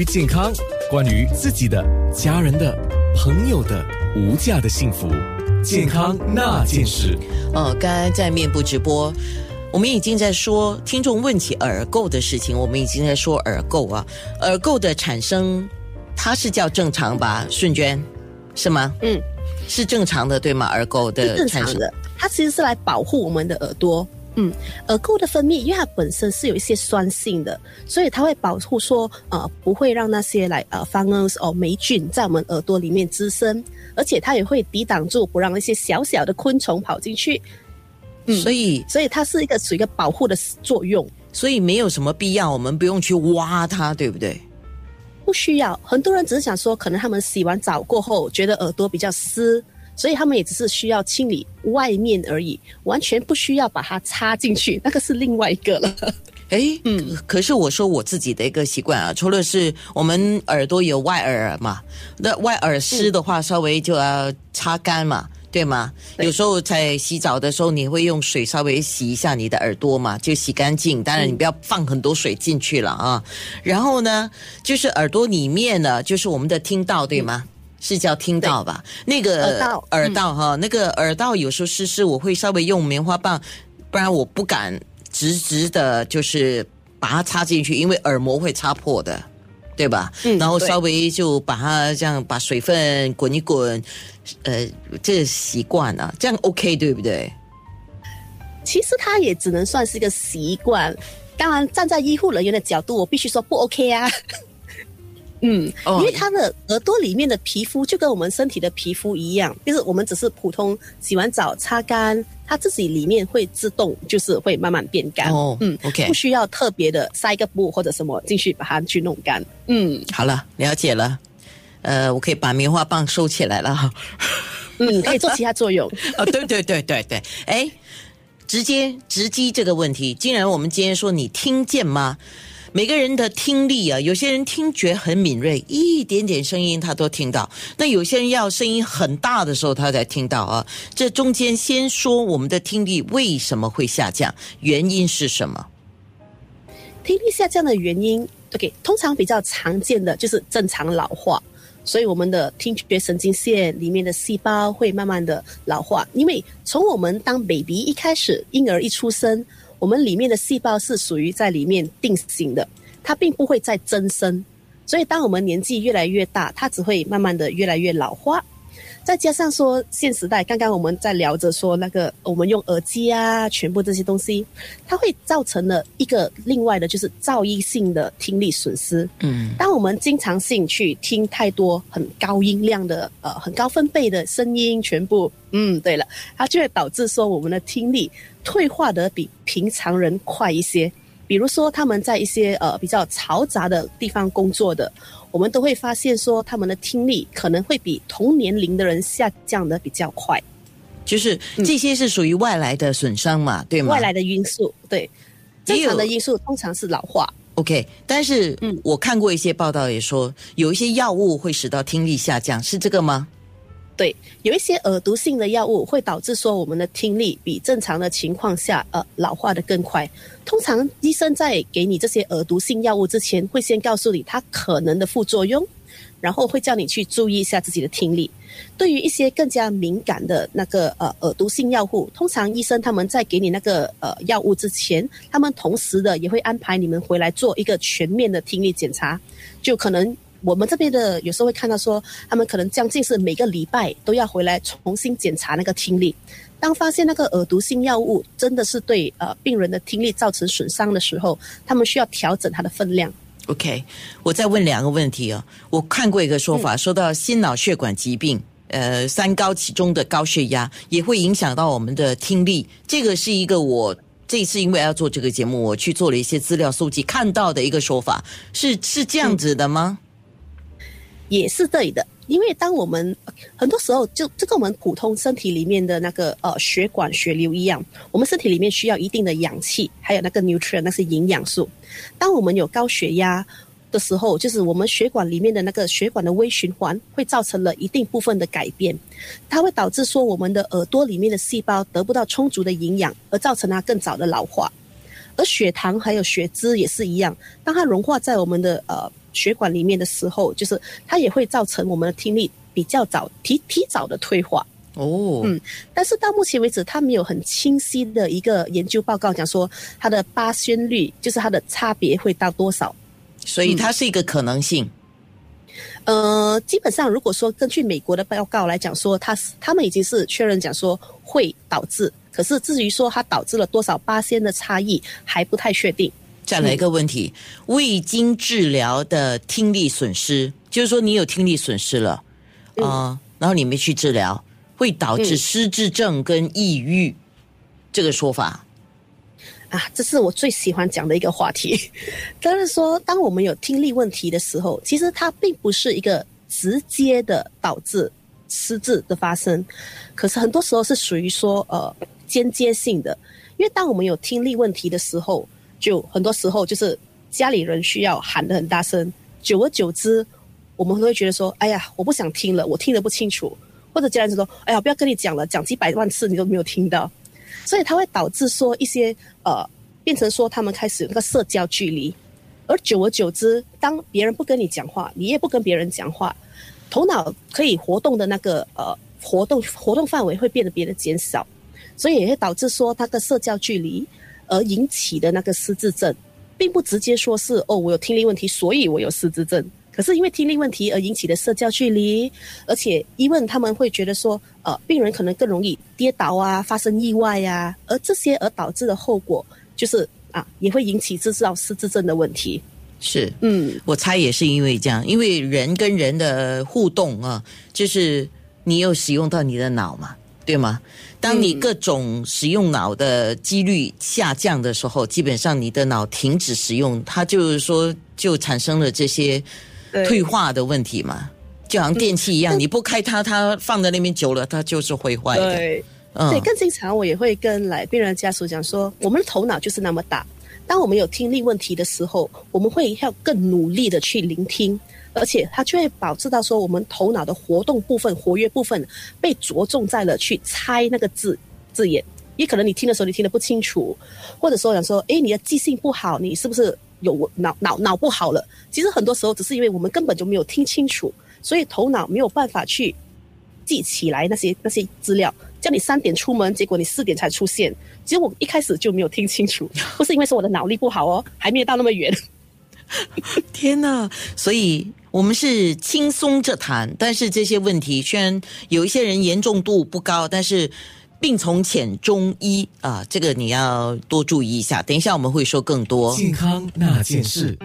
于健康，关于自己的、家人的、朋友的无价的幸福，健康那件事。哦，刚刚在面部直播，我们已经在说听众问起耳垢的事情，我们已经在说耳垢啊，耳垢的产生，它是叫正常吧？顺娟，是吗？嗯，是正常的，对吗？耳垢的正产生，常的，它其实是来保护我们的耳朵。嗯，耳垢的分泌，因为它本身是有一些酸性的，所以它会保护说，呃，不会让那些来呃 fungus 哦霉菌在我们耳朵里面滋生，而且它也会抵挡住，不让那些小小的昆虫跑进去。嗯所以所以它是一个属于一个保护的作用，所以没有什么必要，我们不用去挖它，对不对？不需要。很多人只是想说，可能他们洗完澡过后觉得耳朵比较湿，所以他们也只是需要清理外面而已，完全不需要把它插进去，那个是另外一个了。哎，嗯，可是我说我自己的一个习惯啊，除了是我们耳朵有外耳嘛，那外耳湿的话，稍微就要擦干嘛。对吗？对有时候在洗澡的时候，你会用水稍微洗一下你的耳朵嘛，就洗干净。当然，你不要放很多水进去了啊。然后呢，就是耳朵里面呢，就是我们的听到，对吗？是叫听到吧？那个耳道耳道哈，那个耳道有时候湿湿，我会稍微用棉花棒，不然我不敢直直的，就是把它插进去，因为耳膜会擦破的。对吧？嗯然后稍微就把它这样把水分滚一滚，呃，这习惯啊，这样 OK 对不对？其实它也只能算是一个习惯。当然，站在医护人员的角度，我必须说不 OK 啊。嗯，哦因为它的耳朵里面的皮肤就跟我们身体的皮肤一样，就是我们只是普通洗完澡擦干，它自己里面会自动就是会慢慢变干。哦嗯 OK 不需要特别的塞一个布或者什么进去把它去弄干。嗯好了，了解了。呃，我可以把棉花棒收起来了哈。嗯，可以做其他作用。啊，对对对对对，哎，直接直击这个问题，既然我们今天说你听见吗？每个人的听力啊，有些人听觉很敏锐，一点点声音他都听到；那有些人要声音很大的时候他才听到啊。这中间先说我们的听力为什么会下降，原因是什么？听力下降的原因，OK，通常比较常见的就是正常老化，所以我们的听觉神经线里面的细胞会慢慢的老化。因为从我们当 baby 一开始，婴儿一出生，我们里面的细胞是属于在里面定型的，它并不会再增生。所以当我们年纪越来越大，它只会慢慢的越来越老化。再加上说，现时代刚刚我们在聊着说那个我们用耳机啊，全部这些东西，它会造成了一个另外的就是噪音性的听力损失。嗯，当我们经常性去听太多很高音量的呃很高分贝的声音，全部嗯对了，它就会导致说我们的听力退化的比平常人快一些。比如说他们在一些呃比较嘈杂的地方工作的，我们都会发现说他们的听力可能会比同年龄的人下降的比较快。就是这些是属于外来的损伤嘛，对吗？外来的因素，对，正常的因素通常是老化。OK，但是嗯我看过一些报道，也说有一些药物会使到听力下降，是这个吗？对，有一些耳毒性的药物会导致说我们的听力比正常的情况下，呃，老化的更快。通常医生在给你这些耳毒性药物之前，会先告诉你它可能的副作用，然后会叫你去注意一下自己的听力。对于一些更加敏感的那个呃耳毒性药物，通常医生他们在给你那个呃药物之前，他们同时的也会安排你们回来做一个全面的听力检查，就可能我们这边的有时候会看到说，他们可能将近是每个礼拜都要回来重新检查那个听力。当发现那个耳毒性药物真的是对呃病人的听力造成损伤的时候，他们需要调整它的分量。OK，我再问两个问题哦。我看过一个说法，说到心脑血管疾病，呃，三高其中的高血压也会影响到我们的听力。这个是一个我这一次因为要做这个节目，我去做了一些资料搜集，看到的一个说法，是是这样子的吗？也是对的，因为当我们很多时候就就跟我们普通身体里面的那个呃血管血流一样，我们身体里面需要一定的氧气，还有那个 nutrient 那是营养素。当我们有高血压的时候，就是我们血管里面的那个血管的微循环会造成了一定部分的改变，它会导致说我们的耳朵里面的细胞得不到充足的营养，而造成它更早的老化。而血糖还有血脂也是一样，当它融化在我们的呃血管里面的时候，就是它也会造成我们的听力比较早提提早的退化。哦，嗯，但是到目前为止，它没有很清晰的一个研究报告讲说它的八宣率，就是它的差别会到多少。所以它是一个可能性。呃，基本上如果说根据美国的报告来讲说，它是他们已经是确认讲说会导致，可是至于说它导致了多少八仙的差异，还不太确定。再来一个问题，未经治疗的听力损失，就是说你有听力损失了啊、然后你没去治疗，会导致嗯失智症跟抑郁，这个说法。啊，这是我最喜欢讲的一个话题。就是说，当我们有听力问题的时候，其实它并不是一个直接的导致失智的发生，可是很多时候是属于说呃间接性的。因为当我们有听力问题的时候，就很多时候就是家里人需要喊得很大声，久而久之，我们都会觉得说，哎呀，我不想听了，我听得不清楚，或者家人就说，哎呀，不要跟你讲了，讲几百万次你都没有听到。所以它会导致说一些呃，变成说他们开始有那个社交距离，而久而久之，当别人不跟你讲话，你也不跟别人讲话，头脑可以活动的那个呃活动活动范围会变得变得减少，所以也会导致说他的社交距离而引起的那个失智症，并不直接说是哦我有听力问题，所以我有失智症。可是因为听力问题而引起的社交距离，而且疑问他们会觉得说，呃，病人可能更容易跌倒啊，发生意外呀、而这些而导致的后果就是啊，也会引起制造失智症的问题。是，嗯，我猜也是因为这样，因为人跟人的互动啊，就是你有使用到你的脑嘛，对吗？当你嗯各种使用脑的几率下降的时候，基本上你的脑停止使用，它就是说就产生了这些退化的问题嘛。就好像电器一样，你不开它，它放在那边久了，它就是会坏的。对。嗯对，更经常我也会跟来病人的家属讲说，我们的头脑就是那么大。当我们有听力问题的时候，我们会要更努力的去聆听，而且它就会导致到说，我们头脑的活动部分、活跃部分被着重在了去猜那个字字眼。也可能你听的时候你听得不清楚，或者说想说，诶，你的记性不好，你是不是有脑脑脑不好了？其实很多时候只是因为我们根本就没有听清楚，所以头脑没有办法去记起来那些那些资料。叫你三点出门，结果你四点才出现。其实我一开始就没有听清楚，不是因为是我的脑力不好哦，还没有到那么远。天呐！所以我们是轻松着谈，但是这些问题虽然有一些人严重度不高，但是病从浅中医啊，这个你要多注意一下。等一下我们会说更多。健康那件事。